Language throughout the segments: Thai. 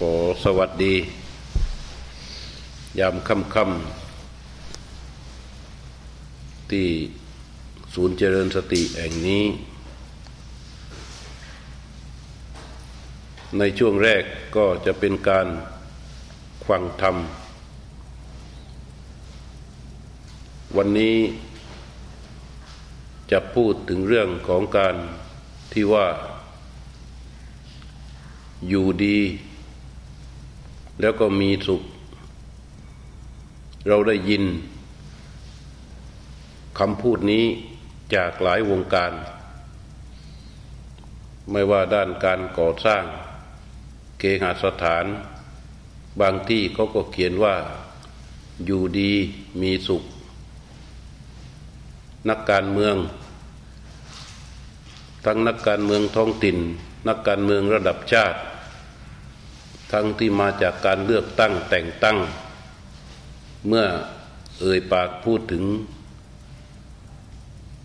ขอสวัสดี ยามค่ำค่ำที่ศูนย์เจริญสติแห่งนี้ ในช่วงแรกก็จะเป็นการฟังธรรม วันนี้จะพูดถึงเรื่องของการที่ว่า อยู่ดี แล้วก็มีสุข เราได้ยินคำพูดนี้จากหลายวงการ ไม่ว่าด้านการก่อสร้าง เกหสถาน บางที่เขาก็เขียนว่า อยู่ดีมีสุข นักการเมือง ทั้งนักการเมืองท้องถิ่น นักการเมืองระดับชาติ ทั้งที่มาจากการเลือกตั้งแต่งตั้ง เมื่อเอ่ยปากพูดถึง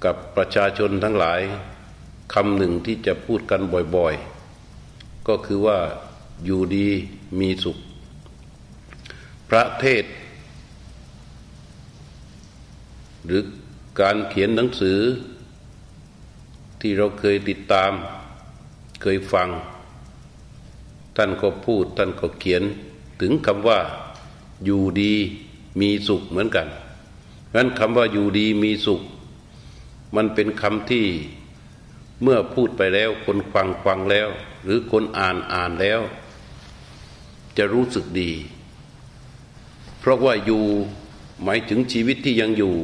กับประชาชนทั้งหลายคำหนึ่งที่จะพูดกันบ่อยๆ ก็คือว่าอยู่ดีมีสุข พระเทศ หรือการเขียนหนังสือที่เราเคยติดตามเคยฟัง ท่านก็พูดท่านก็เขียนถึงคำว่าอยู่ดีมีสุขเหมือนกันงั้นคำว่าอยู่ดีมีสุข มันเป็นคำที่เมื่อพูดไปแล้วคนฟังฟังแล้ว หรือคนอ่านอ่านแล้ว จะรู้สึกดี เพราะว่าอยู่หมายถึงชีวิตที่ยังอยู่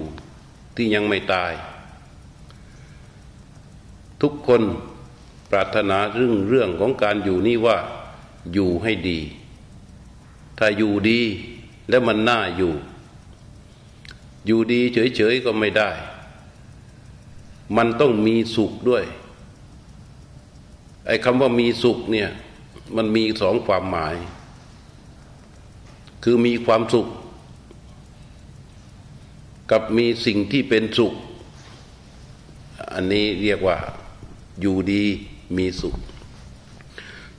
ที่ยังไม่ตาย ทุกคนปรารถนาเรื่องเรื่องของการอยู่นี่ว่า อยู่ให้ดี ถ้าอยู่ดีแล้วมันน่าอยู่ อยู่ดีเฉยๆก็ไม่ได้ มันต้องมีสุขด้วย ไอ้คำว่ามีสุขเนี่ย มันมีสองความหมาย คือมีความสุข กับมีสิ่งที่เป็นสุข อันนี้เรียกว่าอยู่ดีมีสุข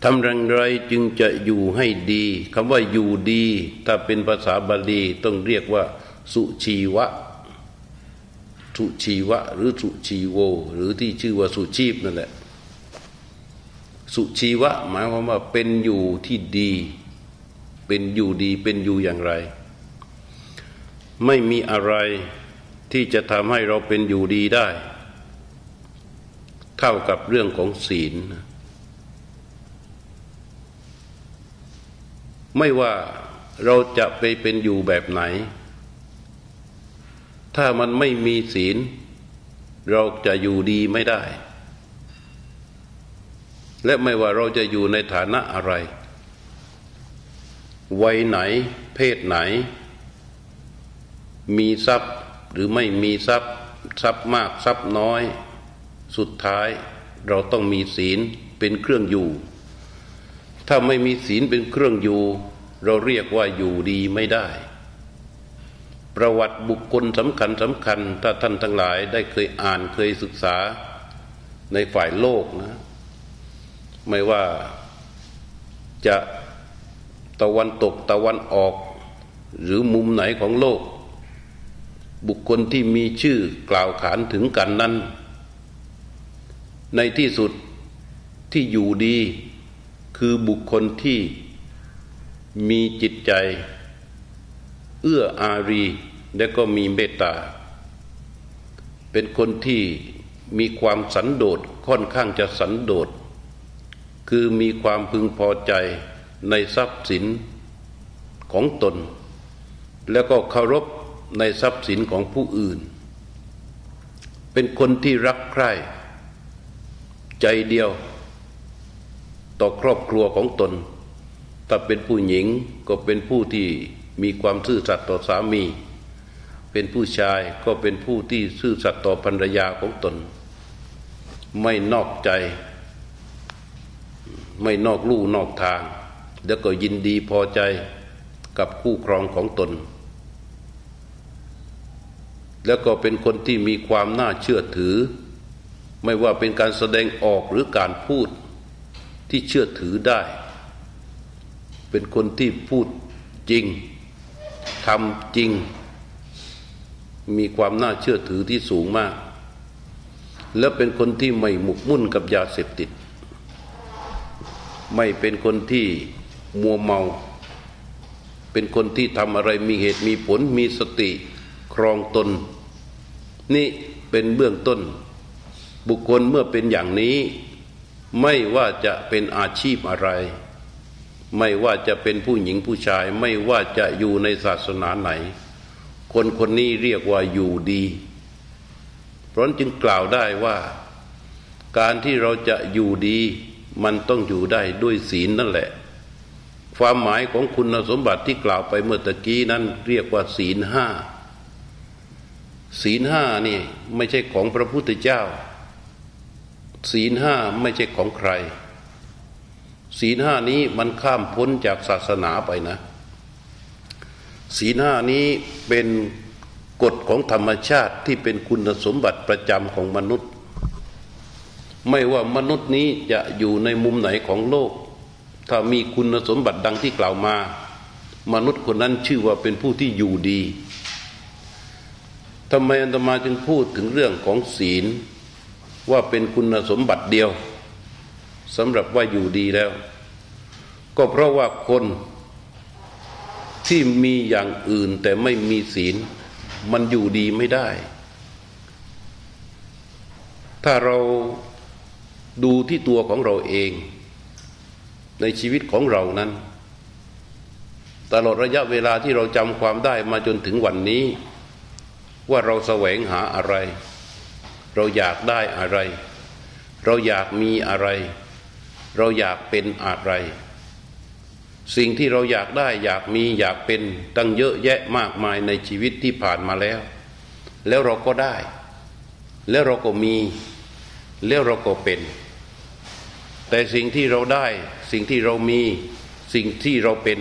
ทำอย่างไรจึงจะอยู่ให้ดีคำว่าอยู่ดี ถ้าเป็นภาษาบาลีต้องเรียกว่า สุชีวะ สุชีวะ หรือสุชีโว หรือที่ชื่อว่าสุชีพนั่นแหละ สุชีวะ หมายความว่าเป็นอยู่ที่ดี เป็นอยู่ดีเป็นอยู่อย่างไร ไม่มีอะไรที่จะทำให้เราเป็นอยู่ดีได้ เท่ากับเรื่องของศีล ไม่ว่าเราจะไปเป็นอยู่แบบไหน ถ้ามันไม่มีศีล เราจะอยู่ดีไม่ได้ และไม่ว่าเราจะอยู่ในฐานะอะไร วัยไหน เพศไหน มีทรัพย์หรือไม่มีทรัพย์ ทรัพย์มากทรัพย์น้อย สุดท้ายเราต้องมีศีลเป็นเครื่องอยู่ ถ้าไม่มีศีลเป็นเครื่องอยู่ เราเรียกว่าอยู่ดีไม่ได้ ประวัติบุคคลสำคัญสำคัญ ถ้าท่านทั้งหลายได้เคยอ่านเคยศึกษาในฝ่ายโลกนะ ไม่ว่าจะตะวันตกตะวันออก หรือมุมไหนของโลก บุคคลที่มีชื่อกล่าวขานถึงกันนั้น ในที่สุดที่อยู่ดี คือบุคคลที่มีจิตใจ เอื้ออารี และก็มีเมตตา เป็นคนที่มีความสันโดษค่อนข้างจะสันโดษ คือมีความพึงพอใจในทรัพย์สินของตน แล้วก็เคารพในทรัพย์สินของผู้อื่น เป็นคนที่รักใคร่ ใจเดียว ต่อครอบครัวของตน ถ้าเป็นผู้หญิงก็เป็นผู้ที่มีความซื่อสัตย์ต่อสามี เป็นผู้ชายก็เป็นผู้ที่ซื่อสัตย์ต่อภรรยาของตน ไม่นอกใจ ไม่นอกลู่นอกทาง แล้วก็ยินดีพอใจกับคู่ครองของตน แล้วก็เป็นคนที่มีความน่าเชื่อถือ ไม่ว่าเป็นการแสดงออกหรือการพูด ที่เชื่อถือได้ เป็นคนที่พูดจริงทำจริง มีความน่าเชื่อถือที่สูงมาก และเป็นคนที่ไม่หมกมุ่นกับยาเสพติด ไม่เป็นคนที่มัวเมา เป็นคนที่ทำอะไรมีเหตุมีผลมีสติครองตน นี่เป็นเบื้องต้น บุคคลเมื่อเป็นอย่างนี้ ไม่ว่าจะเป็นอาชีพอะไร ไม่ว่าจะเป็นผู้หญิงผู้ชาย ไม่ว่าจะอยู่ในศาสนาไหน คนคนนี้เรียกว่าอยู่ดี เพราะจึงกล่าวได้ว่า การที่เราจะอยู่ดีมันต้องอยู่ได้ด้วยศีลนั่นแหละ ความหมายของคุณสมบัติที่กล่าวไปเมื่อตะกี้นั้นเรียกว่าศีลห้าศีลห้านี่ไม่ใช่ของพระพุทธเจ้า ศีลห้าไม่ใช่ของใคร ศีลห้านี้มันข้ามพ้นจากศาสนาไปนะ ศีลห้านี้เป็นกฎของธรรมชาติที่เป็นคุณสมบัติประจำของมนุษย์ ไม่ว่ามนุษย์นี้จะอยู่ในมุมไหนของโลก ถ้ามีคุณสมบัติดังที่กล่าวมา มนุษย์คนนั้นชื่อว่าเป็นผู้ที่อยู่ดีทำไมอันตมาจึงพูดถึงเรื่องของศีล ว่าเป็นคุณสมบัติเดียวสำหรับว่าอยู่ดีแล้ว ก็เพราะว่าคนที่มีอย่างอื่นแต่ไม่มีศีล มันอยู่ดีไม่ได้ ถ้าเราดูที่ตัวของเราเอง ในชีวิตของเรานั้น ตลอดระยะเวลาที่เราจำความได้มาจนถึงวันนี้ ว่าเราแสวงหาอะไร เราอยากได้อะไร เราอยากมีอะไร เราอยากเป็นอะไร สิ่งที่เราอยากได้อยากมีอยากเป็นตั้งเยอะแยะมากมายในชีวิตที่ผ่านมาแล้ว แล้วเราก็ได้ แล้วเราก็มี แล้วเราก็เป็น แต่สิ่งที่เราได้สิ่งที่เรามีสิ่งที่เราเป็น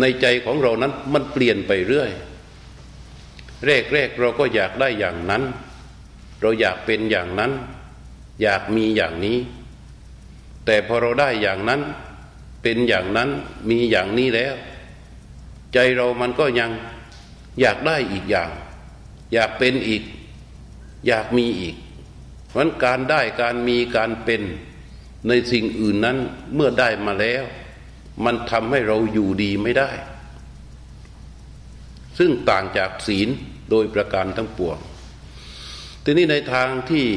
ในใจของเรานั้นมันเปลี่ยนไปเรื่อยแรกแรกเราก็อยากได้อย่างนั้น เราอยากเป็นอย่างนั้น อยากมีอย่างนี้ แต่พอเราได้อย่างนั้น เป็นอย่างนั้นมีอย่างนี้แล้ว ใจเรามันก็ยังอยากได้อีกอย่าง อยากเป็นอีก อยากมีอีกเพราะการได้การมีการเป็นในสิ่งอื่นนั้นเมื่อได้มาแล้ว มันทำให้เราอยู่ดีไม่ได้ ซึ่งต่างจากศีลโดยประการทั้งปวง ทีนี้ในทางที่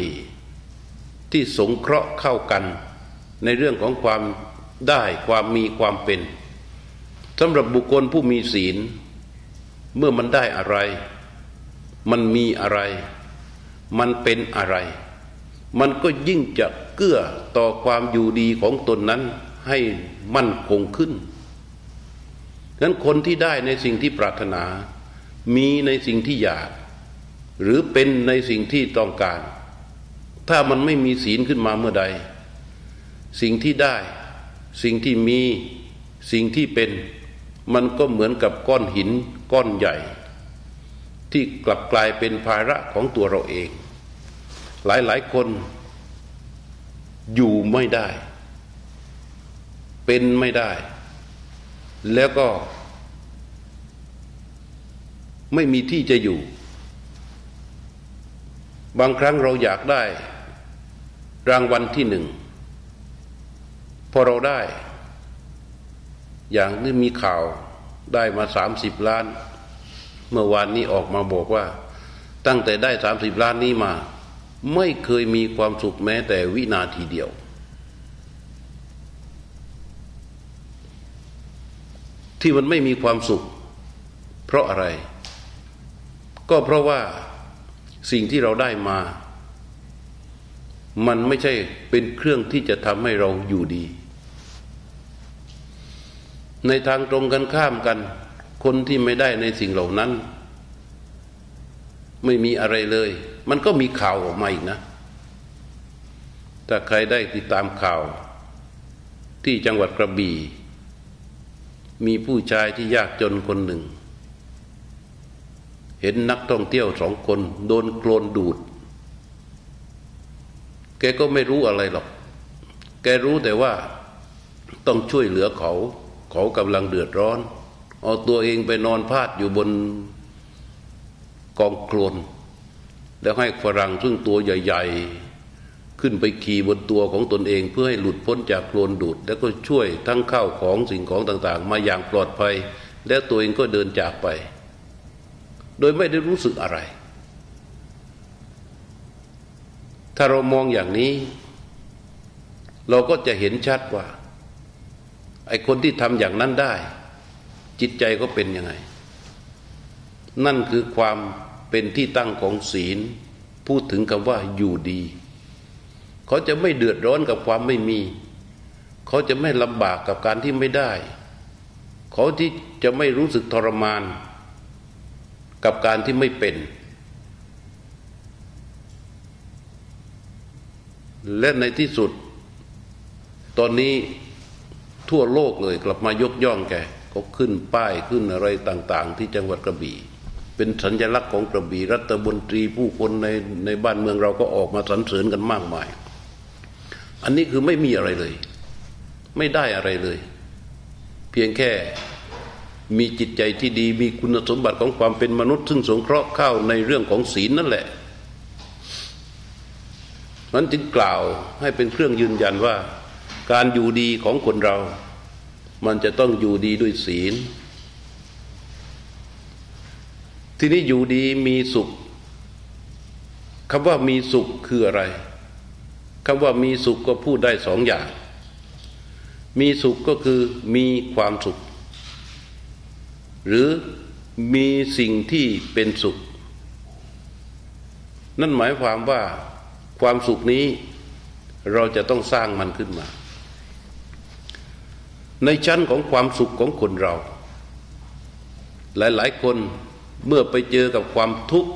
ที่สงเคราะห์เข้ากัน ในเรื่องของความได้ความมีความเป็นสำหรับบุคคลผู้มีศีล เมื่อมันได้อะไร มันมีอะไร มันเป็นอะไร มันก็ยิ่งจะเกื้อต่อความอยู่ดีของตนนั้นให้มั่นคงขึ้นนั้นคนที่ได้ในสิ่งที่ปรารถนา มีในสิ่งที่อยาก หรือเป็นในสิ่งที่ต้องการ ถ้ามันไม่มีศีลขึ้นมาเมื่อใด สิ่งที่ได้ สิ่งที่มีสิ่งที่เป็น มันก็เหมือนกับก้อนหินก้อนใหญ่ ที่กลับกลายเป็นภาระของตัวเราเอง หลายหลายคนอยู่ไม่ได้ เป็นไม่ได้ แล้วก็ไม่มีที่จะอยู่ บางครั้งเราอยากได้ รางวัลที่หนึ่ง พอเราได้ อย่างที่มีข่าวได้มาสามสิบล้าน เมื่อวานนี้ออกมาบอกว่า ตั้งแต่ได้สามสิบล้านนี้มา ไม่เคยมีความสุขแม้แต่วินาทีเดียว ที่มันไม่มีความสุข เพราะอะไร ก็เพราะว่า สิ่งที่เราได้มา มันไม่ใช่เป็นเครื่องที่จะทำให้เราอยู่ดี ในทางตรงกันข้ามกัน คนที่ไม่ได้ในสิ่งเหล่านั้น ไม่มีอะไรเลย มันก็มีข่าวออกมาอีกนะ ถ้าใครได้ติดตามข่าว ที่จังหวัดกระบี่มีผู้ชายที่ยากจนคนหนึ่ง เห็นนักท่องเที่ยวสองคนโดนโคลนดูด แกก็ไม่รู้อะไรหรอก แกรู้แต่ว่าต้องช่วยเหลือเขา เขากำลังเดือดร้อน เอาตัวเองไปนอนพาดอยู่บนกองโคลน แล้วให้ฝรั่งซึ่งตัวใหญ่ ๆ ขึ้นไปขี่บนตัวของตนเอง เพื่อให้หลุดพ้นจากโคลนดูด แล้วก็ช่วยทั้งข้าวของสิ่งของต่าง ๆ มาอย่างปลอดภัย แล้วตัวเองก็เดินจากไป โดยไม่ได้รู้สึกอะไร ถ้าเรามองอย่างนี้ เราก็จะเห็นชัดว่า ไอ้คนที่ทำอย่างนั้นได้ จิตใจก็เป็นยังไง นั่นคือความเป็นที่ตั้งของศีล พูดถึงคำว่าอยู่ดี เขาจะไม่เดือดร้อนกับความไม่มี เขาจะไม่ลำบากกับการที่ไม่ได้ เขาที่จะไม่รู้สึกทรมาน กับการที่ไม่เป็น และในที่สุด ตอนนี้ทั่วโลกเลยกลับมายกย่องแกก็ขึ้นป้ายขึ้นอะไรต่าง ๆ ที่จังหวัดกระบี่ เป็นสัญลักษณ์ของกระบี่รัฐบนตรีผู้คนในในบ้านเมืองเราก็ออกมาสรรเสริญกันมากมาย อันนี้คือไม่มีอะไรเลย ไม่ได้อะไรเลย เพียงแค่ มีจิตใจที่ดีมีคุณสมบัติของความเป็นมนุษย์ ซึ่งสงเคราะห์เข้าในเรื่องของศีลนั่นแหละนั้นจึงกล่าวให้เป็นเครื่องยืนยันว่า การอยู่ดีของคนเรา มันจะต้องอยู่ดีด้วยศีล ทีนี้อยู่ดีมีสุขคำว่ามีสุขคืออะไรคำว่ามีสุขก็พูดได้สองอย่าง มีสุขก็คือมีความสุข หรือมีสิ่งที่เป็นสุข นั่นหมายความว่าความสุขนี้เราจะต้องสร้างมันขึ้นมา ในชั้นของความสุขของคนเรา หลายๆคนเมื่อไปเจอกับความทุกข์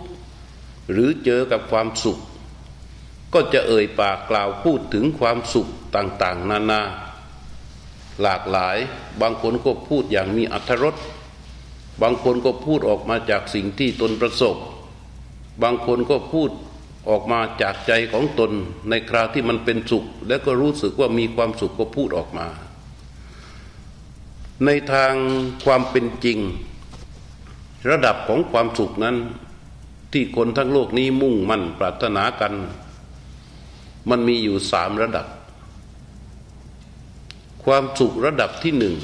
หรือเจอกับความสุข ก็จะเอ่ยปากกล่าวพูดถึงความสุขต่าง ๆ นานา หลากหลายบางคนก็พูดอย่างมีอัธรส บางคนก็พูดออกมาจากสิ่งที่ตนประสบ บางคนก็พูดออกมาจากใจของตนในคราวที่มันเป็นสุข และก็รู้สึกว่ามีความสุขก็พูดออกมา ในทางความเป็นจริง ระดับของความสุขนั้น ที่คนทั้งโลกนี้มุ่งมั่นปรารถนากัน มันมีอยู่สามระดับ ความสุขระดับที่หนึ่ง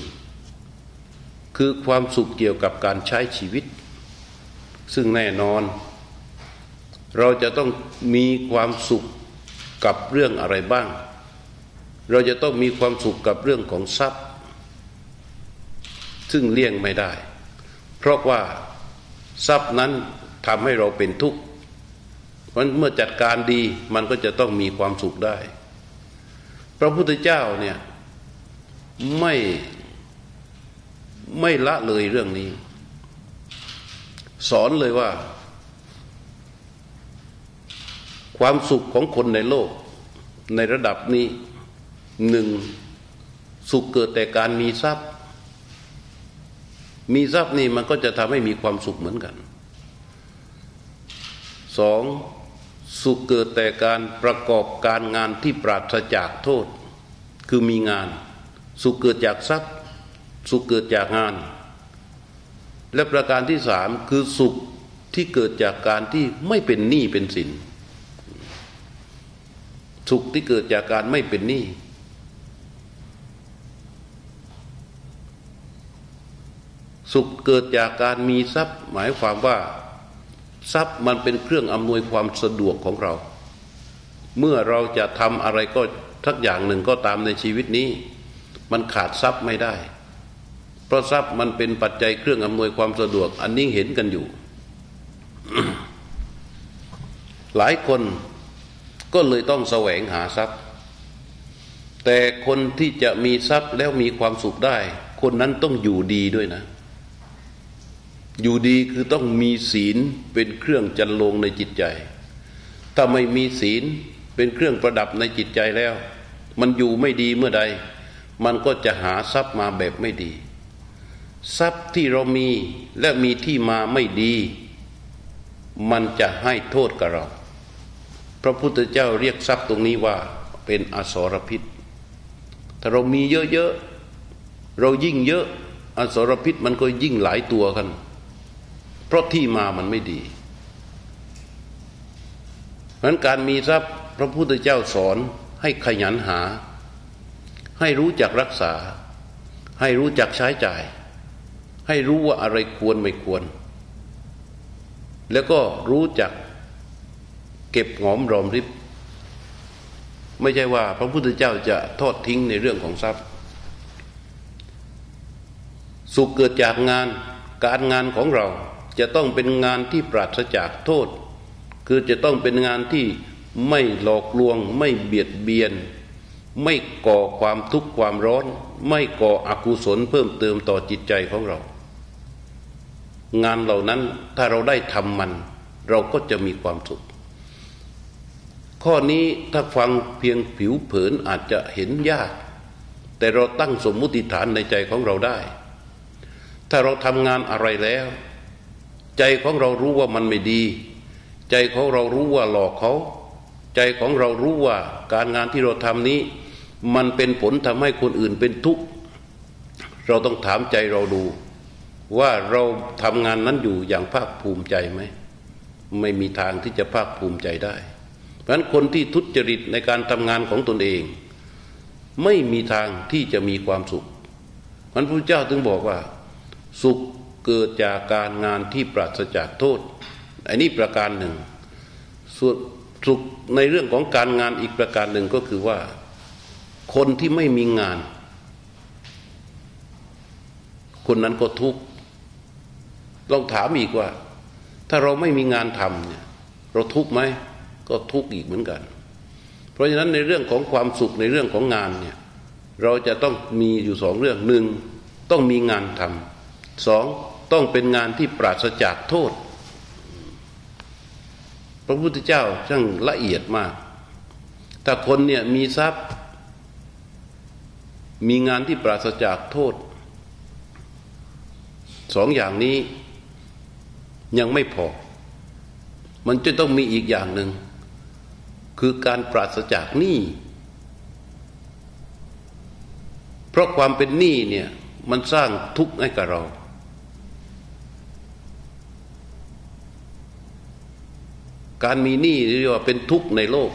คือความสุขเกี่ยวกับการใช้ชีวิต ซึ่งแน่นอน เราจะต้องมีความสุขกับเรื่องอะไรบ้าง เราจะต้องมีความสุขกับเรื่องของทรัพย์ ซึ่งเลี่ยงไม่ได้ เพราะว่าทรัพย์นั้นทำให้เราเป็นทุกข์เพราะเมื่อจัดการดีมันก็จะต้องมีความสุขได้ พระพุทธเจ้าเนี่ยไม่ ไม่ละเลยเรื่องนี้ สอนเลยว่า ความสุขของคนในโลก ในระดับนี้หนึ่งสุขเกิดแต่การมีทรัพย์ มีทรัพย์นี่มันก็จะทำให้มีความสุขเหมือนกันสองสุขเกิดแต่การประกอบการงานที่ปราศจากโทษ คือมีงาน สุขเกิดจากทรัพย์ สุขเกิดจากงาน และประการที่สามคือสุขที่เกิดจากการที่ไม่เป็นหนี้เป็นสินสุขที่เกิดจากการไม่เป็นหนี้สุขเกิดจากการมีทรัพย์ หมายความว่า ทรัพย์มันเป็นเครื่องอำนวยความสะดวกของเรา เมื่อเราจะทำอะไรก็ทักอย่างหนึ่งก็ตามในชีวิตนี้ มันขาดทรัพย์ไม่ได้ เพราะทรัพย์มันเป็นปัจจัยเครื่องอำนวยความสะดวก อันนี้เห็นกันอยู่ หลายคนก็เลยต้องแสวงหาทรัพย์ แต่คนที่จะมีทรัพย์แล้วมีความสุขได้ คนนั้นต้องอยู่ดีด้วยนะ อยู่ดีคือต้องมีศีลเป็นเครื่องจันลงในจิตใจ ถ้าไม่มีศีลเป็นเครื่องประดับในจิตใจแล้ว มันอยู่ไม่ดีเมื่อใด มันก็จะหาทรัพย์มาแบบไม่ดี ทรัพย์ที่เรามีและมีที่มาไม่ดี มันจะให้โทษกับเรา พระพุทธเจ้าเรียกทรัพย์ตรงนี้ว่าเป็นอสรพิษ ถ้าเรามีเยอะๆ เรายิ่งเยอะอสรพิษมันก็ยิ่งหลายตัวกัน เพราะที่มามันไม่ดีเพราะการมีทรัพย์พระพุทธเจ้าสอนให้ขยันหา ให้รู้จักรักษา ให้รู้จักใช้จ่าย ให้รู้ว่าอะไรควรไม่ควร แล้วก็รู้จักเก็บหอมรอมริบ ไม่ใช่ว่า พระพุทธเจ้าจะทอดทิ้งในเรื่องของทรัพย์ สุขเกิดจากงานการงานของเราจะต้องเป็นงานที่ปราศจากโทษ คือจะต้องเป็นงานที่ไม่หลอกลวง ไม่เบียดเบียน ไม่ก่อความทุกข์ความร้อน ไม่ก่ออกุศลเพิ่มเติมต่อจิตใจของเรา งานเหล่านั้นถ้าเราได้ทำมัน เราก็จะมีความสุข ข้อนี้ถ้าฟังเพียงผิวเผินอาจจะเห็นยาก แต่เราตั้งสมมุติฐานในใจของเราได้ ถ้าเราทำงานอะไรแล้ว ใจของเรารู้ว่ามันไม่ดี ใจของเรารู้ว่าหลอกเขา ใจของเรารู้ว่าการงานที่เราทำนี้ มันเป็นผลทำให้คนอื่นเป็นทุกข์เราต้องถามใจเราดู ว่าเราทำงานนั้นอยู่อย่างภาคภูมิใจไหมไม่มีทางที่จะภาคภูมิใจได้ เพราะฉะนั้นคนที่ทุจริตในการทำงานของตนเอง ไม่มีทางที่จะมีความสุขมันพระเจ้าถึงบอกว่า สุขเกิดจากการงานที่ปราศจากโทษ อันนี้ประการหนึ่งส่วนสุขในเรื่องของการงานอีกประการหนึ่งก็คือว่า คนที่ไม่มีงาน คนนั้นก็ทุกข์ ลองถามอีกว่า ถ้าเราไม่มีงานทำเนี่ยเราทุกข์ไหมก็ทุกข์อีกเหมือนกัน เพราะฉะนั้นในเรื่องของความสุขในเรื่องของงานเนี่ยเราจะต้องมีอยู่สองเรื่องหนึ่งต้องมีงานทำสองต้องเป็นงานที่ปราศจากโทษ พระพุทธเจ้าช่างละเอียดมากถ้าคนเนี่ยมีทรัพย์ มีงานที่ปราศจากโทษสองอย่างนี้ ยังไม่พอ มันจะต้องมีอีกอย่างหนึ่ง คือการปราศจากหนี้ เพราะความเป็นหนี้เนี่ยมันสร้างทุกข์ให้กับเรา การมีหนี้เรียกว่าเป็นทุกข์ในโลก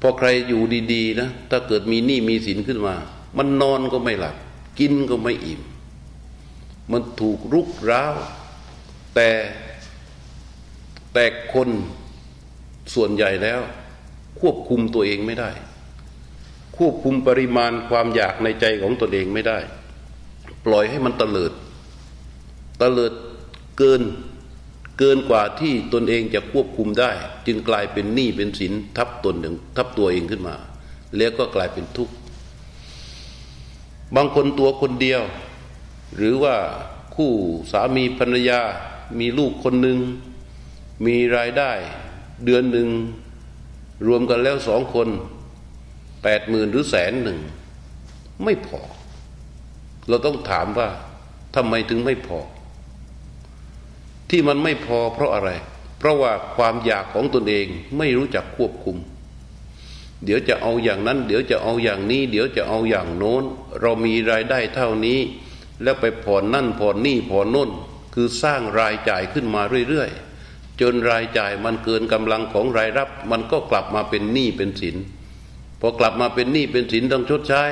พอใครอยู่ดีๆนะถ้าเกิดมีหนี้มีสินขึ้นมา มันนอนก็ไม่หลับ กินก็ไม่อิ่ม มันถูกรุกร้าว แต่แต่คนส่วนใหญ่แล้ว ควบคุมตัวเองไม่ได้ ควบคุมปริมาณความอยากในใจของตนเองไม่ได้ ปล่อยให้มันตะลิดตะลิดเกินเกินกว่าที่ตนเองจะควบคุมได้ จึงกลายเป็นหนี้เป็นสินทับตนหนึ่งทับตัวเองขึ้นมา แล้วก็กลายเป็นทุกข์บางคนตัวคนเดียว หรือว่าคู่สามีภรรยา มีลูกคนหนึ่งมีรายได้ เดือนหนึ่งรวมกันแล้วสองคนแปดหมื่นหรือแสนหนึ่งไม่พอ เราต้องถามว่าทำไมถึงไม่พอ ที่มันไม่พอเพราะอะไร เพราะว่าความอยากของตนเองไม่รู้จักควบคุม เดี๋ยวจะเอาอย่างนั้น เดี๋ยวจะเอาอย่างนี้ เดี๋ยวจะเอาอย่างโน้น เรามีรายได้เท่านี้ แล้วไปผ่อนนั่นผ่อนนี่ผ่อนโน้น คือสร้างรายจ่ายขึ้นมาเรื่อยๆ จนรายจ่ายมันเกินกำลังของรายรับ มันก็กลับมาเป็นหนี้เป็นสินพอกลับมาเป็นหนี้เป็นสินต้องชดใช้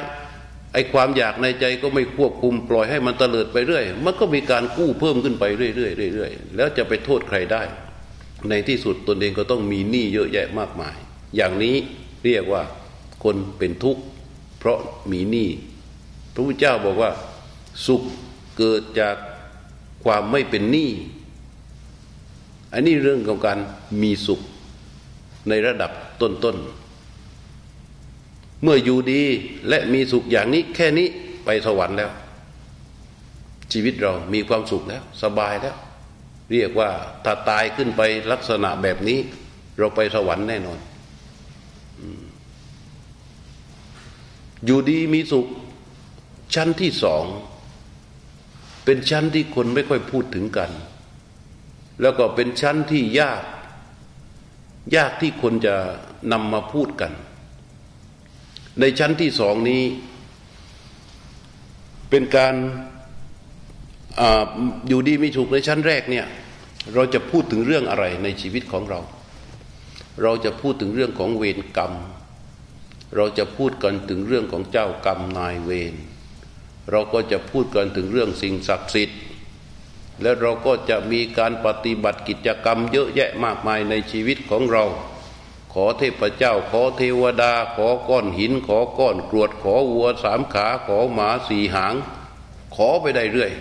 ไอ้ความอยากในใจก็ไม่ควบคุมปล่อยให้มันเตลิดไปเรื่อย มันก็มีการกู้เพิ่มขึ้นไปเรื่อยๆเรื่อยๆแล้วจะไปโทษใครได้ ในที่สุดตนเองก็ต้องมีหนี้เยอะแยะมากมาย อย่างนี้เรียกว่าคนเป็นทุกข์เพราะมีหนี้พระพุทธเจ้าบอกว่าสุขเกิดจาก ความไม่เป็นหนี้อันนี้เรื่องของการมีสุขในระดับต้นๆ เมื่ออยู่ดีและมีสุขอย่างนี้แค่นี้ไปสวรรค์แล้ว ชีวิตเรามีความสุขแล้ว สบายแล้ว เรียกว่าถ้าตายขึ้นไปลักษณะแบบนี้ เราไปสวรรค์แน่นอน อยู่ดีมีสุขชั้นที่สอง เป็นชั้นที่คนไม่ค่อยพูดถึงกัน แล้วก็เป็นชั้นที่ยาก ยากที่คนจะนำมาพูดกัน ในชั้นที่สองนี้ เป็นการออยู่ดีมีถูกในชั้นแรกเนี่ยเราจะพูดถึงเรื่องอะไรในชีวิตของเรา เราจะพูดถึงเรื่องของเวรกรรม เราจะพูดกันถึงเรื่องของเจ้ากรรมนายเวร เราก็จะพูดกันถึงเรื่องสิ่งศักดิ์สิทธิ์ และเราก็จะมีการปฏิบัติกิจกรรมเยอะแยะมากมายในชีวิตของเรา ขอเทพเจ้า ขอเทวดา ขอก้อนหิน ขอก้อนกรวด ขอวัวสามขา ขอหมาสี่หาง ขอไปได้เรื่อย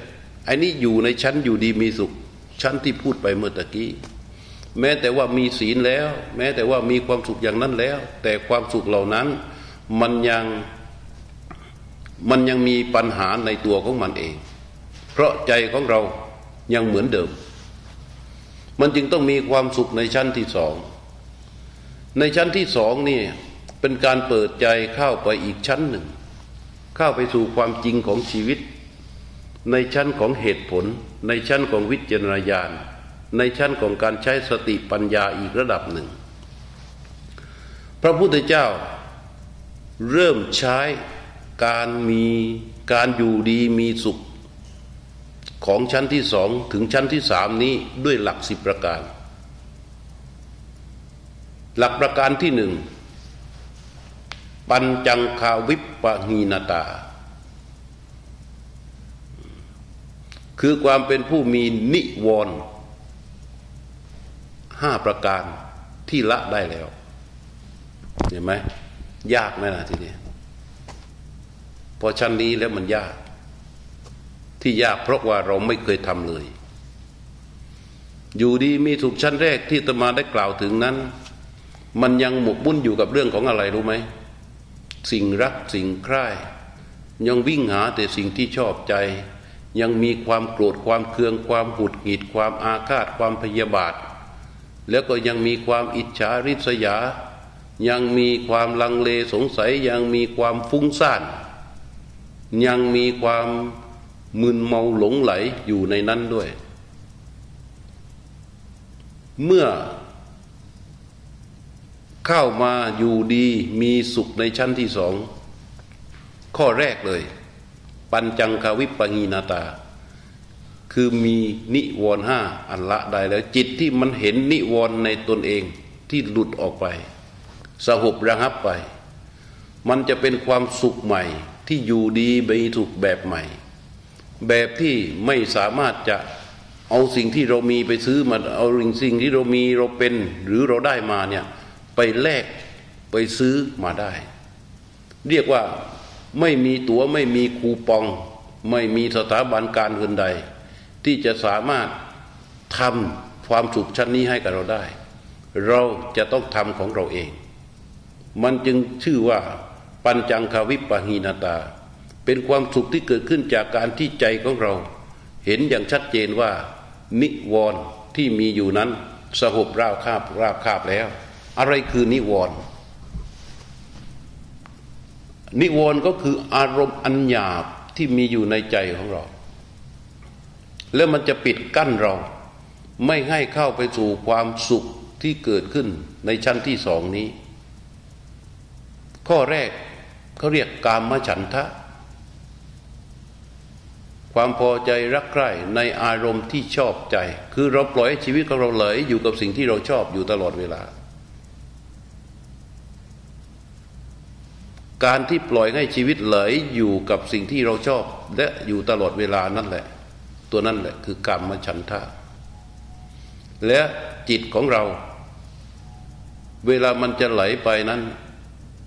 อันนี้อยู่ในชั้นอยู่ดีมีสุข ชั้นที่พูดไปเมื่อตะกี้แม้แต่ว่ามีศีลแล้ว แม้แต่ว่ามีความสุขอย่างนั้นแล้ว แต่ความสุขเหล่านั้น มันยัง มันยังมีปัญหาในตัวของมันเอง เพราะใจของเรายังเหมือนเดิม มันจึงต้องมีความสุขในชั้นที่สอง ในชั้นที่สองนี่เป็นการเปิดใจเข้าไปอีกชั้นหนึ่ง เข้าไปสู่ความจริงของชีวิต ในชั้นของเหตุผล ในชั้นของวิจารณญาณ ในชั้นของการใช้สติปัญญาอีกระดับหนึ่ง พระพุทธเจ้าเริ่มใช้ การมีการอยู่ดีมีสุขของชั้นที่สองถึงชั้นที่สามนี้ด้วยหลักสิบประการ หลักประการที่หนึ่งปัญจังคาวิปปหีนาตา คือความเป็นผู้มีนิวรณ์ห้าประการที่ละได้แล้ว เห็นไหมยากไหมนะทีนี้ พอชั้นนี้แล้วมันยาก ที่ยากเพราะว่าเราไม่เคยทำเลย อยู่ดีมีถูกชั้นแรกที่ตมาได้กล่าวถึงนั้น มันยังหมกบุ่นอยู่กับเรื่องของอะไรรู้ไหม สิ่งรักสิ่งใคร่ยังวิ่งหาแต่สิ่งที่ชอบใจ ยังมีความโกรธความเคือง ความหุดหงิด ความอาฆาตความพยาบาท แล้วก็ยังมีความอิจฉาริษยา ยังมีความลังเลสงสัย ยังมีความฟุ้งซ่าน ยังมีความมึนเมาหลงไหลอยู่ในนั้นด้วย เมื่อ เข้ามาอยู่ดีมีสุขในชั้นที่สอง ข้อแรกเลย ปัญจังคาวิปงีนาตา คือมีนิวรห้าอันละได้แล้ว จิตที่มันเห็นนิวรในตนเองที่หลุดออกไป สหบระงับไป มันจะเป็นความสุขใหม่ ที่อยู่ดีไปถูกแบบใหม่ แบบที่ไม่สามารถจะเอาสิ่งที่เรามีไปซื้อมาเอาสิ่งที่เรามีเราเป็น หรือเราได้มาเนี่ยไปแลกไปซื้อมาได้ เรียกว่าไม่มีตัว๋วไม่มีคูปอง ไม่มีสถาบันการเงินใด ที่จะสามารถทำความสุขชั้นนี้ให้กับเราได้ เราจะต้องทำของเราเอง มันจึงชื่อว่า ปัญจังคาวิปหีนาตา เป็นความสุขที่เกิดขึ้นจากการที่ใจของเรา เห็นอย่างชัดเจนว่า นิวรณ์ที่มีอยู่นั้นสหบราบคาบราบคาบแล้ว อะไรคือนิวรณ์นิวรณ์ก็คืออารมณ์อันหยาบที่มีอยู่ในใจของเรา แล้วมันจะปิดกั้นเรา ไม่ให้เข้าไปสู่ความสุขที่เกิดขึ้นในชั้นที่สองนี้ ข้อแรก เขาเรียกกามฉันทะ ความพอใจรักใคร่ในอารมณ์ที่ชอบใจ คือเราปล่อยชีวิตของเราไหลอยู่กับสิ่งที่เราชอบอยู่ตลอดเวลา การที่ปล่อยให้ชีวิตไหลอยู่กับสิ่งที่เราชอบ และอยู่ตลอดเวลานั่นแหละ ตัวนั่นแหละคือกรรมฉันทะ และจิตของเรา เวลามันจะไหลไปนั้น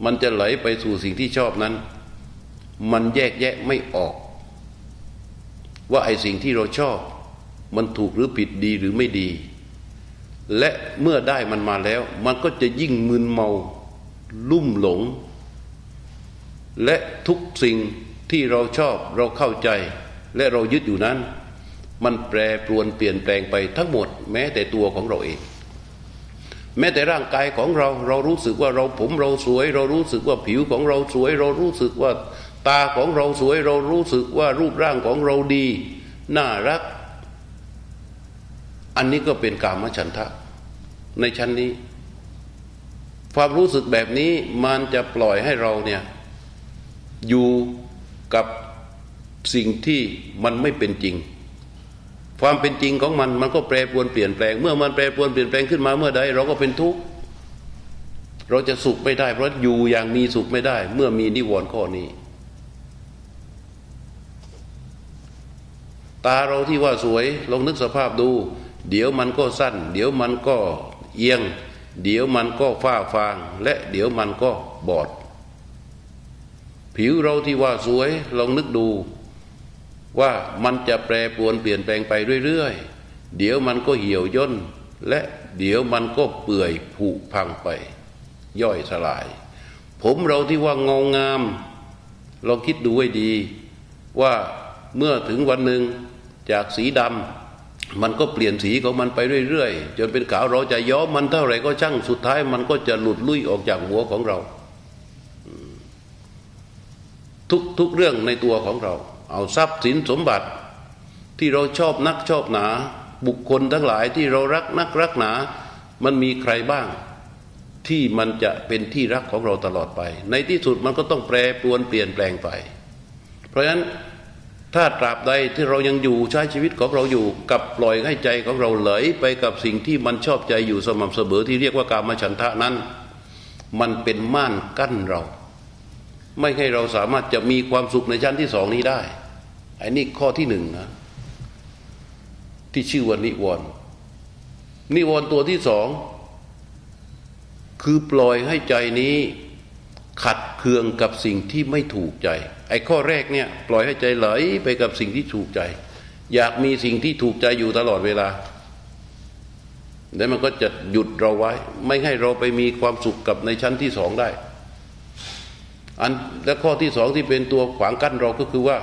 มันจะไหลไปสู่สิ่งที่ชอบนั้น มันแยกแยะไม่ออก ว่าไอ้สิ่งที่เราชอบ มันถูกหรือผิดดีหรือไม่ดี และเมื่อได้มันมาแล้ว มันก็จะยิ่งมึนเมาลุ่มหลง และทุกสิ่งที่เราชอบเราเข้าใจ และเรายึดอยู่นั้น มันแปรปรวนเปลี่ยนแปลงไปทั้งหมดแม้แต่ตัวของเราเอง แม้แต่ร่างกายของเราเรารู้สึกว่าเราผมเราสวย เรารู้สึกว่าผิวของเราสวย เรารู้สึกว่าตาของเราสวย เรารู้สึกว่ารูปร่างของเราดี น่ารัก อันนี้ก็เป็นกามฉันทะ ในชั้นนี้ ความรู้สึกแบบนี้มันจะปล่อยให้เราเนี่ยอยู่กับสิ่งที่มันไม่เป็นจริง ความเป็นจริงของมันมันก็แปรปรวนเปลี่ยนแปลง เมื่อมันแปรปรวนเปลี่ยนแปลงขึ้นมาเมื่อใดเราก็เป็นทุกข์เราจะสุขไม่ได้ เพราะอยู่อย่างมีสุขไม่ได้ เมื่อมีนิวรณ์ข้อนี้ ตาเราที่ว่าสวยลองนึกสภาพดู เดี๋ยวมันก็สั้น เดี๋ยวมันก็เอียง เดี๋ยวมันก็ฟ้าฟาง และเดี๋ยวมันก็บอด ผิวเราที่ว่าสวยลองนึกดู ว่ามันจะแปรปรวนเปลี่ยนแปลงไปเรื่อยๆ เดี๋ยวมันก็เหี่ยวย่น และเดี๋ยวมันก็เปื่อยผุพังไป ย่อยสลาย ผมเราที่ว่าเงางามลองคิดดูให้ดี ว่าเมื่อถึงวันหนึ่งจากสีดำมันก็เปลี่ยนสีของมันไปเรื่อยๆ จนเป็นขาวเราจะย้อมมันเท่าไหร่ก็ช่างสุดท้าย มันก็จะหลุดลุ่ยออกจากหัวของเรา ทุกทุกเรื่องในตัวของเรา เอาทรัพย์สินสมบัติ ที่เราชอบนักชอบหนา บุคคลทั้งหลายที่เรารักนักรักหนา มันมีใครบ้าง ที่มันจะเป็นที่รักของเราตลอดไป ในที่สุดมันก็ต้องแปรปรวนเปลี่ยนแปลงไป เพราะฉะนั้นถ้าตราบใดที่เรายังอยู่ใช้ชีวิตของเราอยู่กับปล่อยให้ใจของเราไหลไปกับสิ่งที่มันชอบใจอยู่สม่ำเสมอที่เรียกว่ากามฉันทะนั้น มันเป็นม่านกั้นเรา ไม่ให้เราสามารถจะมีความสุขในชั้นที่สองนี้ได้ อันนี้ข้อที่หนึ่งนะ ที่ชื่อว่านิวรณ์นิวรณ์ตัวที่สอง คือปล่อยให้ใจนี้ขัดเคืองกับสิ่งที่ไม่ถูกใจ ไอ้ข้อแรกเนี่ย ปล่อยให้ใจไหลไปกับสิ่งที่ถูกใจ อยากมีสิ่งที่ถูกใจอยู่ตลอดเวลาแล้วมันก็จะหยุดเราไว้ ไม่ให้เราไปมีความสุขกับในชั้นที่สองได้ อันและข้อที่สองที่เป็นตัวขวางกั้นเราก็คือว่า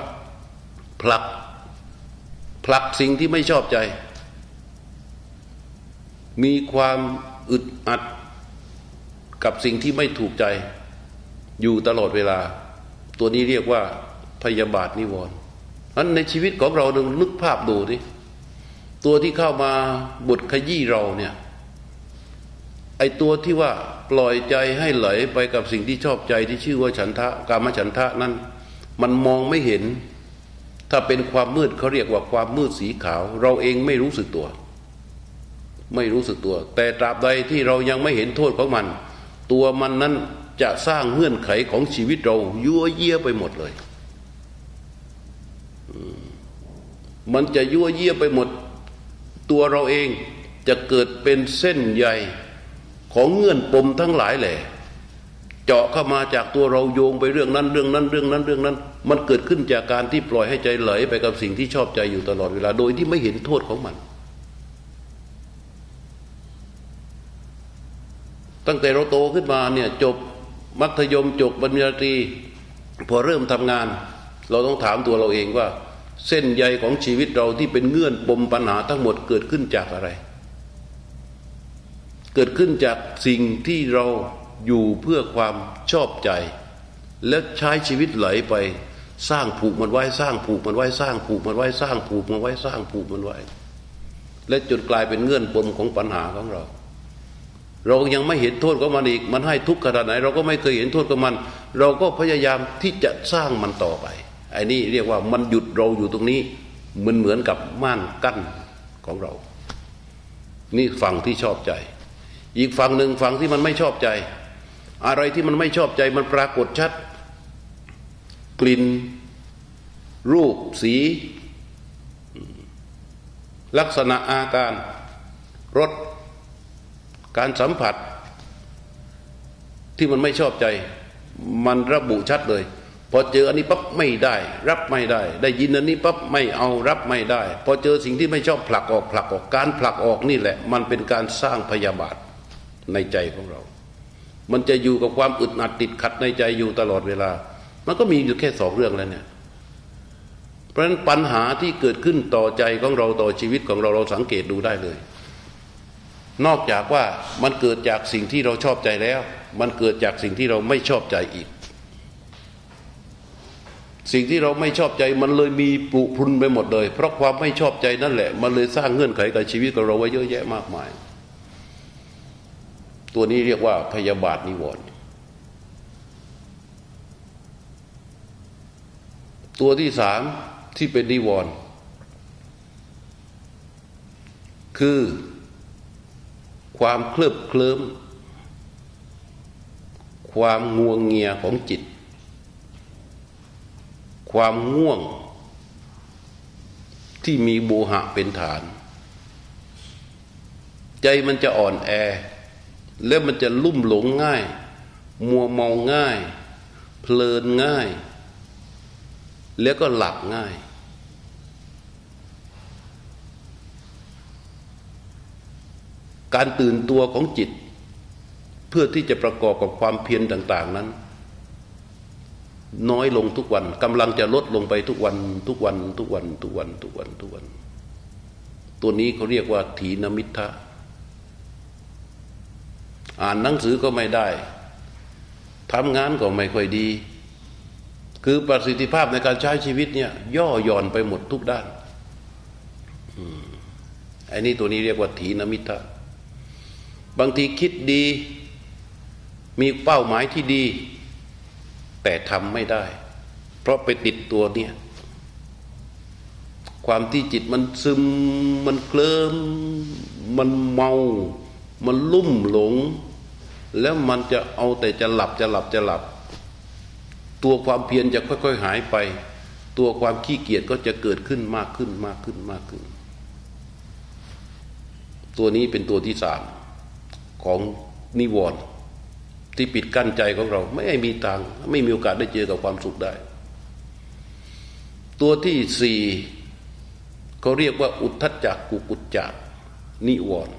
ผลักผลักสิ่งที่ไม่ชอบใจ มีความอึดอัดกับสิ่งที่ไม่ถูกใจ อยู่ตลอดเวลา ตัวนี้เรียกว่าพยาบาทนิวรณ์นั้นในชีวิตของเราดนึกภาพดูดิตัวที่เข้ามาบดขยี้เราเนี่ยไอตัวที่ว่าปล่อยใจให้ไหลไปกับสิ่งที่ชอบใจที่ชื่อว่าฉันทะกามฉันทะนั้น มันมองไม่เห็น ถ้าเป็นความมืดเขาเรียกว่าความมืดสีขาว เราเองไม่รู้สึกตัว ไม่รู้สึกตัว แต่ตราบใดที่เรายังไม่เห็นโทษของมัน ตัวมันนั้นจะสร้างเงื่อนไขของชีวิตเรายั่วเยี่ยไปหมดเลย มันจะยั่วเยี่ยไปหมด ตัวเราเองจะเกิดเป็นเส้นใยของเงื่อนปมทั้งหลายแหละ เจาะเข้ามาจากตัวเราโยงไปเรื่องนั้นเรื่องนั้นเรื่องนั้นเรื่องนั้น มันเกิดขึ้นจากการที่ปล่อยให้ใจไหลไปกับสิ่งที่ชอบใจอยู่ตลอดเวลา โดยที่ไม่เห็นโทษของมัน ตั้งแต่เราโตขึ้นมาเนี่ยจบมัธยมจบปริญญาตรีพอเริ่มทำงาน เราต้องถามตัวเราเองว่า เส้นใยของชีวิตเราที่เป็นเงื่อนปมปัญหาทั้งหมดเกิดขึ้นจากอะไร เกิดขึ้นจากสิ่งที่เรา อยู่เพื่อความชอบใจ และใช้ชีวิตไหลไปสร้างผูกมันไว้สร้างผูกมันไว้สร้างผูกมันไว้สร้างผูกมันไว้สร้างผูกมันไว้ และจนกลายเป็นเงื่อนปมของปัญหาของเรา เรายังไม่เห็นโทษของมันอีกมันให้ทุกข์ขนาดไหน เราก็ไม่เคยเห็นโทษของมัน เราก็พยายามที่จะสร้างมันต่อไปไอ้นี่เรียกว่ามันหยุดเราอยู่ตรงนี้มันเหมือนกับม่านกั้นของเรา นี่ฝั่งที่ชอบใจ อีกฝั่งหนึ่งฝั่งที่มันไม่ชอบใจ อะไรที่มันไม่ชอบใจมันปรากฏชัด กลิ่น รูปสี ลักษณะอาการรสการสัมผัส ที่มันไม่ชอบใจ มันระบุชัดเลย พอเจออันนี้ปั๊บไม่ได้ รับไม่ได้ ได้ยินอันนี้ปั๊บไม่เอารับไม่ได้ พอเจอสิ่งที่ไม่ชอบผลักออกผลักออกการผลักออกนี่แหละ มันเป็นการสร้างพยาบาทในใจของเรา มันจะอยู่กับความอึดอัดติดขัดในใจอยู่ตลอดเวลา มันก็มีอยู่แค่สองเรื่องแล้วเนี่ย เพราะฉะนั้นปัญหาที่เกิดขึ้นต่อใจของเราต่อชีวิตของเราเราสังเกตดูได้เลย นอกจากว่ามันเกิดจากสิ่งที่เราชอบใจแล้ว มันเกิดจากสิ่งที่เราไม่ชอบใจอีก สิ่งที่เราไม่ชอบใจมันเลยมีปุพรุนไปหมดเลย เพราะความไม่ชอบใจนั่นแหละ มันเลยสร้างเงื่อนไขกับชีวิตของเราไว้เยอะแยะมากมาย ตัวนี้เรียกว่าพยาบาทนิวรณ์ตัวที่สามที่เป็นนิวรณ์คือความเคลิบเคลิ้มความง่วงเงียของจิต ความง่วง ที่มีโบหะเป็นฐาน ใจมันจะอ่อนแอ แล้วมันจะลุ่มหลงง่าย มัวเมาง่าย เพลินง่าย แล้วก็หลับง่าย การตื่นตัวของจิต เพื่อที่จะประกอบกับความเพียรต่าง ๆนั้น น้อยลงทุกวันกำลังจะลดลงไปทุกวัน ทุกวัน ทุกวัน ทุกวัน ทุกวัน ทุกวัน ตัวนี้เขาเรียกว่าถีนมิทธะ อ่านหนังสือก็ไม่ได้ทำงานก็ไม่ค่อยดี คือประสิทธิภาพในการใช้ชีวิตเนี่ยย่อหย่อนไปหมดทุกด้านอ้นี่ตัวนี้เรียกว่าถีนมิทะบางทีคิดดี มีเป้าหมายที่ดี แต่ทำไม่ได้ เพราะไปติดตัวเนี่ย ความที่จิตมันซึม มันเคลิ้มมันเมา มันลุ่มหลง แล้วมันจะเอาแต่จะหลับจะหลับจะหลับ ตัวความเพียรจะค่อย ๆ หายไป ตัวความขี้เกียจก็จะเกิดขึ้นมากขึ้นมากขึ้นมากขึ้น ตัวนี้เป็นตัวที่สามของนิวรณ์ที่ปิดกั้นใจของเรา ไม่มีทางไม่มีโอกาสได้เจอกับความสุขได้ ตัวที่สี่เขาเรียกว่า อุทธจักกุกุจจกนิวรณ์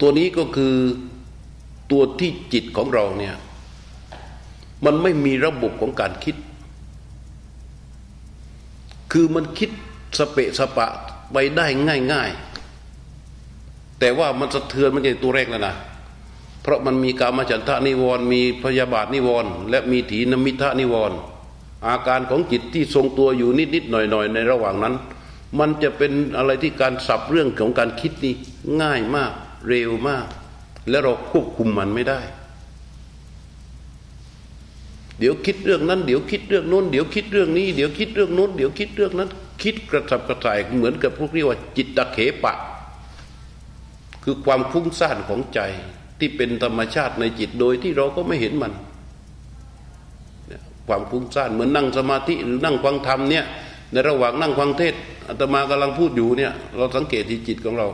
ตัวนี้ก็คือ ตัวที่จิตของเราเนี่ย มันไม่มีระบบของการคิด คือมันคิดสเปะสปะไปได้ง่าย ๆ แต่ว่ามันสะเทือนมันจะตัวแรกแล้วนะเพราะมันมีกามฉันทะนิวรณ์มีพยาบาทนิวรณ์และมีถีนมิทะนิวรณ์อาการของจิตที่ทรงตัวอยู่นิดๆหน่อยๆ ในระหว่างนั้น มันจะเป็นอะไรที่การสับเรื่องของการคิดนี่ง่ายมาก เร็วมาก และเราควบคุมมันไม่ได้ เดี๋ยวคิดเรื่องนั้น เดี๋ยวคิดเรื่องโน้น เดี๋ยวคิดเรื่องนี้ เดี๋ยวคิดเรื่องโน้น เดี๋ยวคิดเรื่องนั้น คิดกระสับกระส่ายเหมือนกับพวกเรียกว่าจิตตะเขปะ คือความฟุ้งซ่านของใจที่เป็นธรรมชาติในจิตโดยที่เราก็ไม่เห็นมัน ความฟุ้งซ่านเหมือนนั่งสมาธิหรือนั่งฟังธรรมเนี่ยในระหว่างนั่งฟังเทศอาตมากำลังพูดอยู่เนี่ยเราสังเกตที่จิตของเรา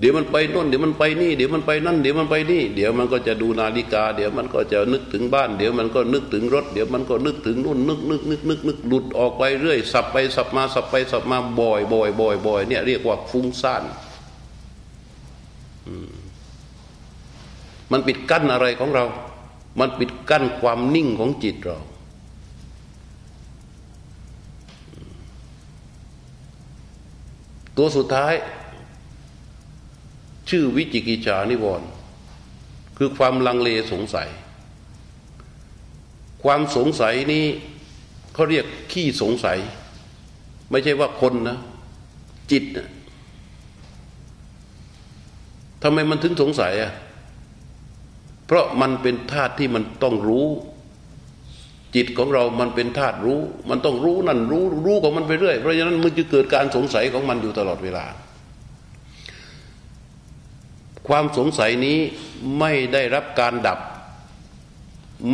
เดี๋ยวมันไปโน่นเดี๋ยวมันไปนี่ เดี๋ยวมันไปนั่น เดี๋ยวมันไปนี่ เดี๋ยวมันก็จะดูนาฬิกา เดี๋ยวมันก็จะนึกถึงบ้าน เดี๋ยวมันก็นึกถึงรถ เดี๋ยวมันก็นึกถึงนู่นนึกนึกนึกนึกนึกหลุดออกไปเรื่อย สับไปสับมาสับไปสับมาบ่อยบ่อยบ่อยบ่อยเนี่ยเรียกว่าฟุ้งซ่านมันปิดกั้นอะไรของเรา มันปิดกั้นความนิ่งของจิตเราตัวสุดท้าย ชื่อวิจิกิจานิวรณ์คือความลังเลสงสัย ความสงสัยนี้เขาเรียกขี้สงสัย ไม่ใช่ว่าคนนะ จิตนะทำไมมันถึงสงสัยอะเพราะมันเป็นธาตุที่มันต้องรู้ จิตของเรามันเป็นธาตุรู้ มันต้องรู้นั่นรู้รู้ของมันไปเรื่อยเพราะฉะนั้นมันจะเกิดการสงสัยของมันอยู่ตลอดเวลา ความสงสัยนี้ไม่ได้รับการดับ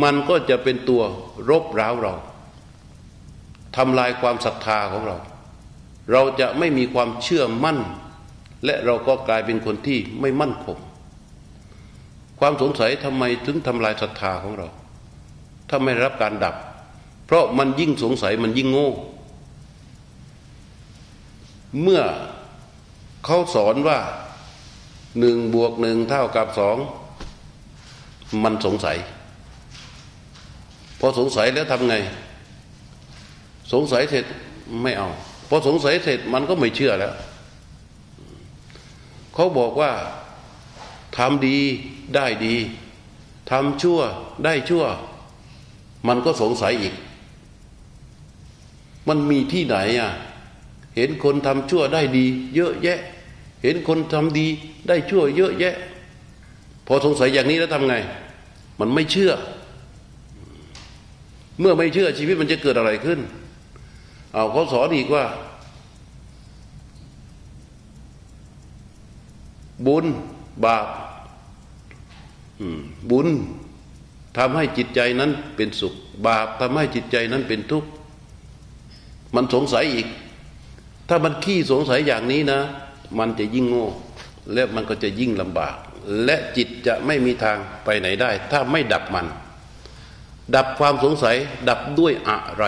มันก็จะเป็นตัวรบร้าวเราทำลายความศรัทธาของเรา เราจะไม่มีความเชื่อมั่น และเราก็กลายเป็นคนที่ไม่มั่นคง ความสงสัยทำไมถึงทำลายศรัทธาของเรา ถ้าไม่รับการดับ เพราะมันยิ่งสงสัยมันยิ่งโง่ เมื่อเขาสอนว่า หนึ่งบวกหนึ่งเท่ากับสองมันสงสัย พอสงสัยแล้วทำไง สงสัยเสร็จไม่เอา พอสงสัยเสร็จมันก็ไม่เชื่อแล้ว เขาบอกว่าทำดีได้ดีทำชั่วได้ชั่ว มันก็สงสัยอีก มันมีที่ไหนอะ เห็นคนทำชั่วได้ดี เยอะแยะ เห็นคนทำดีได้ชั่วเยอะแยะ พอสงสัยอย่างนี้แล้วทำไง มันไม่เชื่อ เมื่อไม่เชื่อชีวิตมันจะเกิดอะไรขึ้น เอาเขาสอนอีกว่า บุญบาปบุญทำให้จิตใจนั้นเป็นสุข บาปทำให้จิตใจนั้นเป็นทุกข์ มันสงสัยอีก ถ้ามันขี้สงสัยอย่างนี้นะ มันจะยิ่งโง่ และมันก็จะยิ่งลำบาก และจิตจะไม่มีทางไปไหนได้ ถ้าไม่ดับมัน ดับความสงสัย ดับด้วยอะไร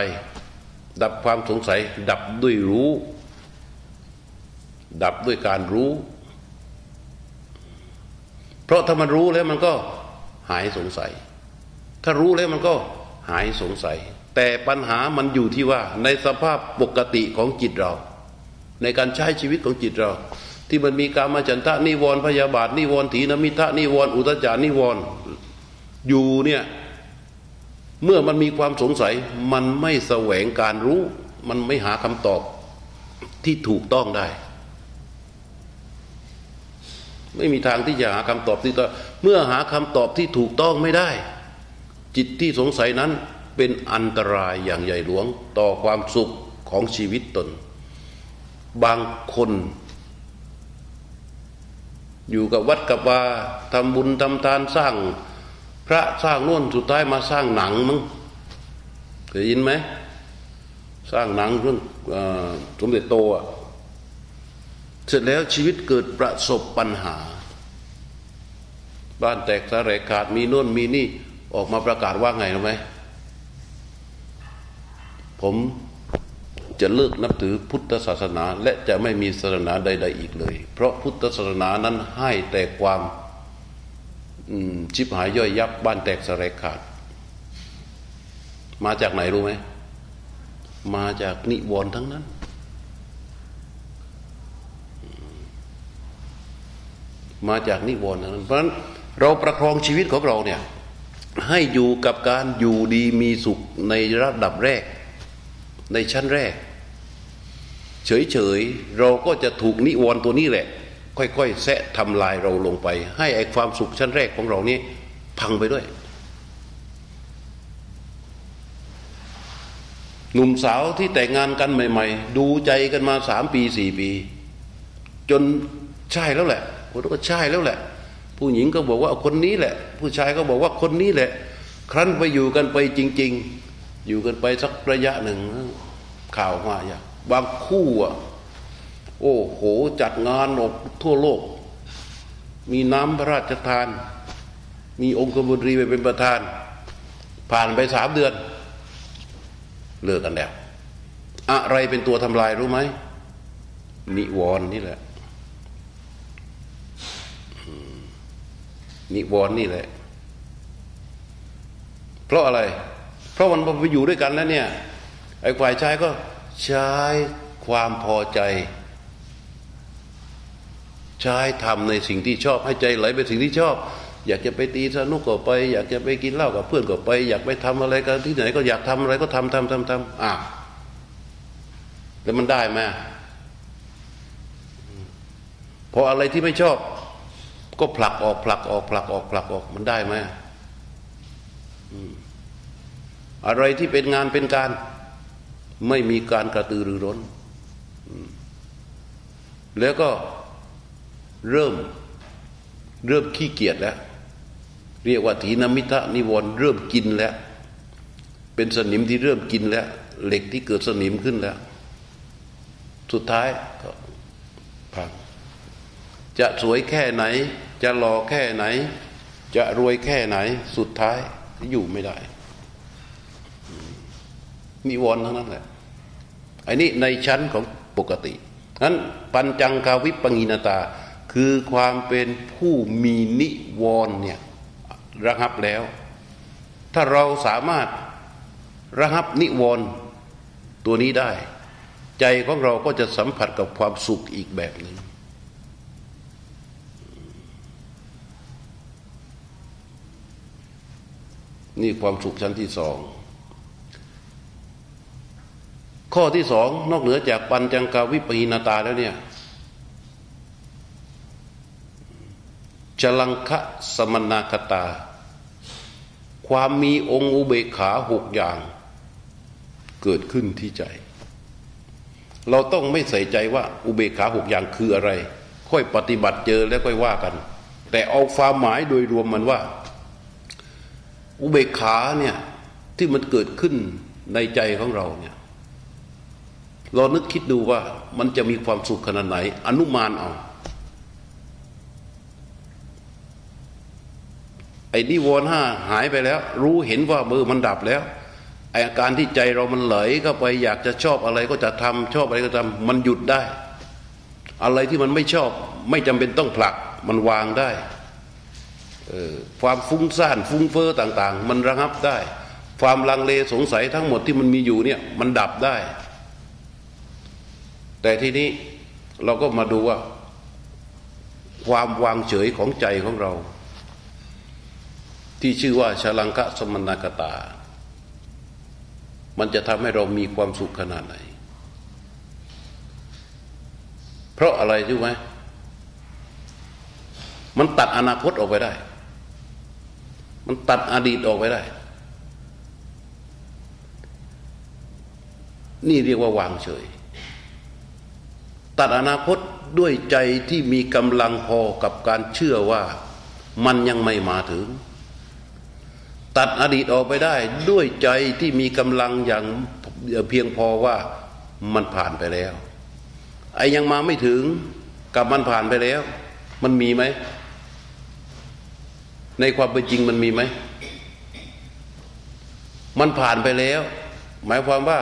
ดับความสงสัย ดับด้วยรู้ ดับด้วยการรู้ เพราะถ้ามันรู้แล้วมันก็หายสงสัย ถ้ารู้แล้วมันก็หายสงสัย แต่ปัญหามันอยู่ที่ว่าในสภาพปกติของจิตเรา ในการใช้ชีวิตของจิตเรา ที่มันมีการมาจันทะนิวรณ์พยาบาทนิวรณ์ถีนมิทะนิวรณ์อุตจานิวรณ์อยู่เนี่ยเมื่อมันมีความสงสัยมันไม่แสวงการรู้ มันไม่หาคำตอบที่ถูกต้องได้ ไม่มีทางที่จะหาคำตอบที่ต้องเมื่อหาคำตอบที่ถูกต้องไม่ได้ จิตที่สงสัยนั้นเป็นอันตรายอย่างใหญ่หลวงต่อความสุขของชีวิตตน บางคน อยู่กับวัดกับวาทำบุญทำทานสร้าง พระสร้างน่นสุดท้ายมาสร้างหนังมั้งเคยยินไหมสร้างหนังเรื่องสมเด็จโตอะเสร็จแล้วชีวิตเกิดประสบปัญหา บ้านแตกสาระขาดมีน่นมีนี่ออกมาประกาศว่าไงรู้ไหมผม จะเลิกนับถือพุทธศาสนาและจะไม่มีศาสนาใด ๆ อีกเลย เพราะพุทธศาสนานั้นให้แต่ความชิบหายย่อยยับบ้านแตกสลายขาด มาจากไหนรู้ไหมมาจากนิวรณ์ทั้งนั้น มาจากนิวรณ์ทั้งนั้น เพราะฉะนั้นเราประคองชีวิตของเราเนี่ยให้อยู่กับการอยู่ดีมีสุขในระดับแรก ในชั้นแรก เฉยๆเราก็จะถูกนิวรณ์ตัวนี้แหละ ค่อยๆแสะทำลายเราลงไป ให้ไอความสุขชั้นแรกของเรานี้พังไปด้วยหนุ่มสาวที่แต่งงานกันใหม่ ๆ ดูใจกันมาสามปีสี่ปี จนใช่แล้วแหละคนก็ใช่แล้วแหละ ผู้หญิงก็บอกว่าคนนี้แหละ ผู้ชายก็บอกว่าคนนี้แหละ ครั้นไปอยู่กันไปจริง ๆ อยู่กันไปสักระยะหนึ่งข่าวมาอย่าง บางคู่อะโอ้โหจัดงานออกทั่วโลก มีน้ำพระราชทาน มีองค์กรมนตรีไปเป็นประธาน ผ่านไปสามเดือน เลิกกันแล้ว อะไรเป็นตัวทำลายรู้ไหม นิวรณ์นี่แหละ นิวรณ์นี่แหละ เพราะอะไร เพราะมันไปอยู่ด้วยกันแล้วเนี่ยไอ้ฝ่ายชายก็ ใช้ความพอใจ ใช้ทำในสิ่งที่ชอบให้ใจไหลไปสิ่งที่ชอบ อยากจะไปตีสนุกก็ไป อยากจะไปกินเหล้ากับเพื่อนก็ไป อยากไปทำอะไรกันที่ไหนก็อยากทำอะไรก็ทำทำทำทำอะแล้วมันได้ไหมพออะไรที่ไม่ชอบ ก็ผลักออกผลักออกผลักออกผลักออกมันได้ไหมอะไรที่เป็นงานเป็นการ ไม่มีการกระตือรือร้น แล้วก็เริ่มเริ่มขี้เกียจแล้ว เรียกว่าถีนมิทะนิวรณ์เริ่มกินแล้ว เป็นสนิมที่เริ่มกินแล้ว เหล็กที่เกิดสนิมขึ้นแล้ว สุดท้ายก็พังจะสวยแค่ไหน จะหล่อแค่ไหน จะรวยแค่ไหน สุดท้ายอยู่ไม่ได้ นิวรณ์ทั้งนั้นแหละอันนี้ในชั้นของปกตินั้นปัญจังคาวิปังินาตา คือความเป็นผู้มีนิวรณ์เนี่ยระงับแล้ว ถ้าเราสามารถระงับนิวรณ์ตัวนี้ได้ ใจของเราก็จะสัมผัสกับความสุขอีกแบบหนึ่งนี่ความสุขชั้นที่สอง ข้อที่สองนอกเหนือจากปัญจังกาวิปีนาตาแล้วเนี่ยจลังคะสมนาคตา ความมีองค์อุเบกขาหกอย่าง เกิดขึ้นที่ใจ เราต้องไม่ใส่ใจว่าอุเบกขาหกอย่างคืออะไร ค่อยปฏิบัติเจอแล้วค่อยว่ากัน แต่เอาความหมายโดยรวมมันว่า อุเบกขาเนี่ยที่มันเกิดขึ้นในใจของเราเนี่ย เรานึกคิดดูว่ามันจะมีความสุขขนาดไหน อนุมานเอาไอ้นิวรณ์ห้าหายไปแล้ว รู้เห็นว่ามือมันดับแล้วไออาการที่ใจเรามันไหลเข้าไป อยากจะชอบอะไรก็จะทำชอบอะไรก็ทำมันหยุดได้ อะไรที่มันไม่ชอบ ไม่จำเป็นต้องผลักมันวางได้ความฟุ้งซ่านฟุ้งเฟอ้อต่าง ๆ มันระงับได้ ความลังเลสงสัยทั้งหมดที่มันมีอยู่เนี่ยมันดับได้ แต่ทีนี้เราก็มาดูว่า ความวางเฉยของใจของเรา ที่ชื่อว่าชลังคะสมณกตา มันจะทำให้เรามีความสุขขนาดไหน เพราะอะไรรู้ไหมมันตัดอนาคตออกไปได้ มันตัดอดีตออกไปได้ นี่เรียกว่าวางเฉย ตัดอนาคตด้วยใจที่มีกำลังพอกับการเชื่อว่ามันยังไม่มาถึง ตัดอดีตออกไปได้ด้วยใจที่มีกำลังอย่างเพียงพอว่ามันผ่านไปแล้ว ไอ้ยังมาไม่ถึงกับมันผ่านไปแล้ว มันมีไหม ในความเป็นจริงมันมีไหม มันผ่านไปแล้ว หมายความว่า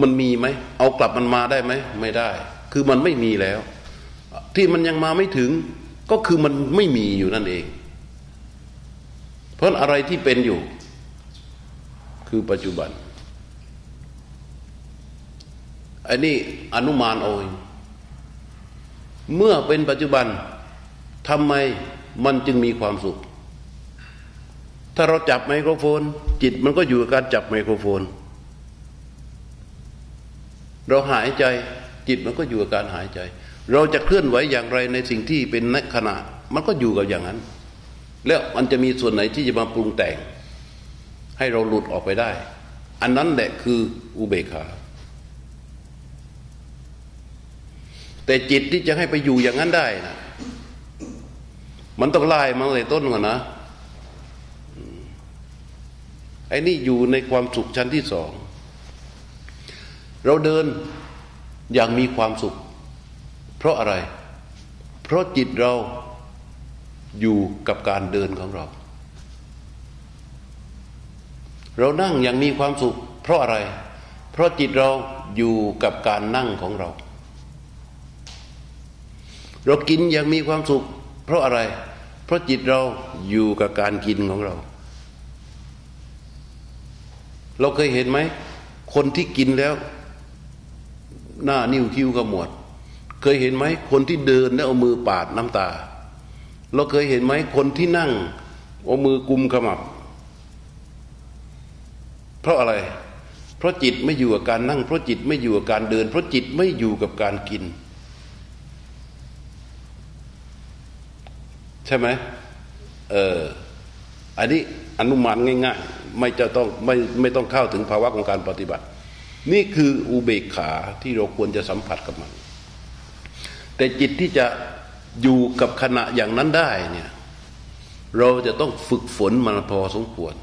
มันมีไหมเอากลับมันมาได้ไหมไม่ได้ คือมันไม่มีแล้ว ที่มันยังมาไม่ถึง ก็คือมันไม่มีอยู่นั่นเอง เพราะอะไรที่เป็นอยู่ คือปัจจุบันอันนี้อนุมานโอยเมื่อเป็นปัจจุบันทำไมมันจึงมีความสุข ถ้าเราจับไมโครโฟน จิตมันก็อยู่กับการจับไมโครโฟน เราหายใจจิตมันก็อยู่กับการหายใจ เราจะเคลื่อนไหวอย่างไรในสิ่งที่เป็นนักขณะ มันก็อยู่กับอย่างนั้น แล้วมันจะมีส่วนไหนที่จะมาปรุงแต่ง ให้เราหลุดออกไปได้ อันนั้นแหละคืออุเบกขาแต่จิตที่จะให้ไปอยู่อย่างนั้นได้นะมันต้องไล่มาเลยต้นก่อนนะไอ้นี่อยู่ในความสุขชั้นที่สอง เราเดินอย่างมีความสุข เพราะอะไร เพราะจิตเราอยู่กับการเดินของเรา เรานั่งอย่างมีความสุข เพราะอะไร เพราะจิตเราอยู่กับการนั่งของเรา เรากินอย่างมีความสุข เพราะอะไร เพราะจิตเราอยู่กับการกินของเรา เราเคยเห็นไหม คนที่กินแล้ว หน้านิ้วคิ้วขมวด เคยเห็นไหมคนที่เดินแล้วเอามือปาดน้ำตา เราเคยเห็นไหมคนที่นั่งเอามือกุมขมับ เพราะอะไร เพราะจิตไม่อยู่กับการนั่ง เพราะจิตไม่อยู่กับการเดิน เพราะจิตไม่อยู่กับการกิน ใช่ไหมเอออันนี้อนุมานง่าย ๆ ไม่จะต้องไม่ไม่ต้องเข้าถึงภาวะของการปฏิบัติ นี่คืออุเบกขาที่เราควรจะสัมผัสกับมัน แต่จิตที่จะอยู่กับขณะอย่างนั้นได้เนี่ยเราจะต้องฝึกฝนมันพอสมควร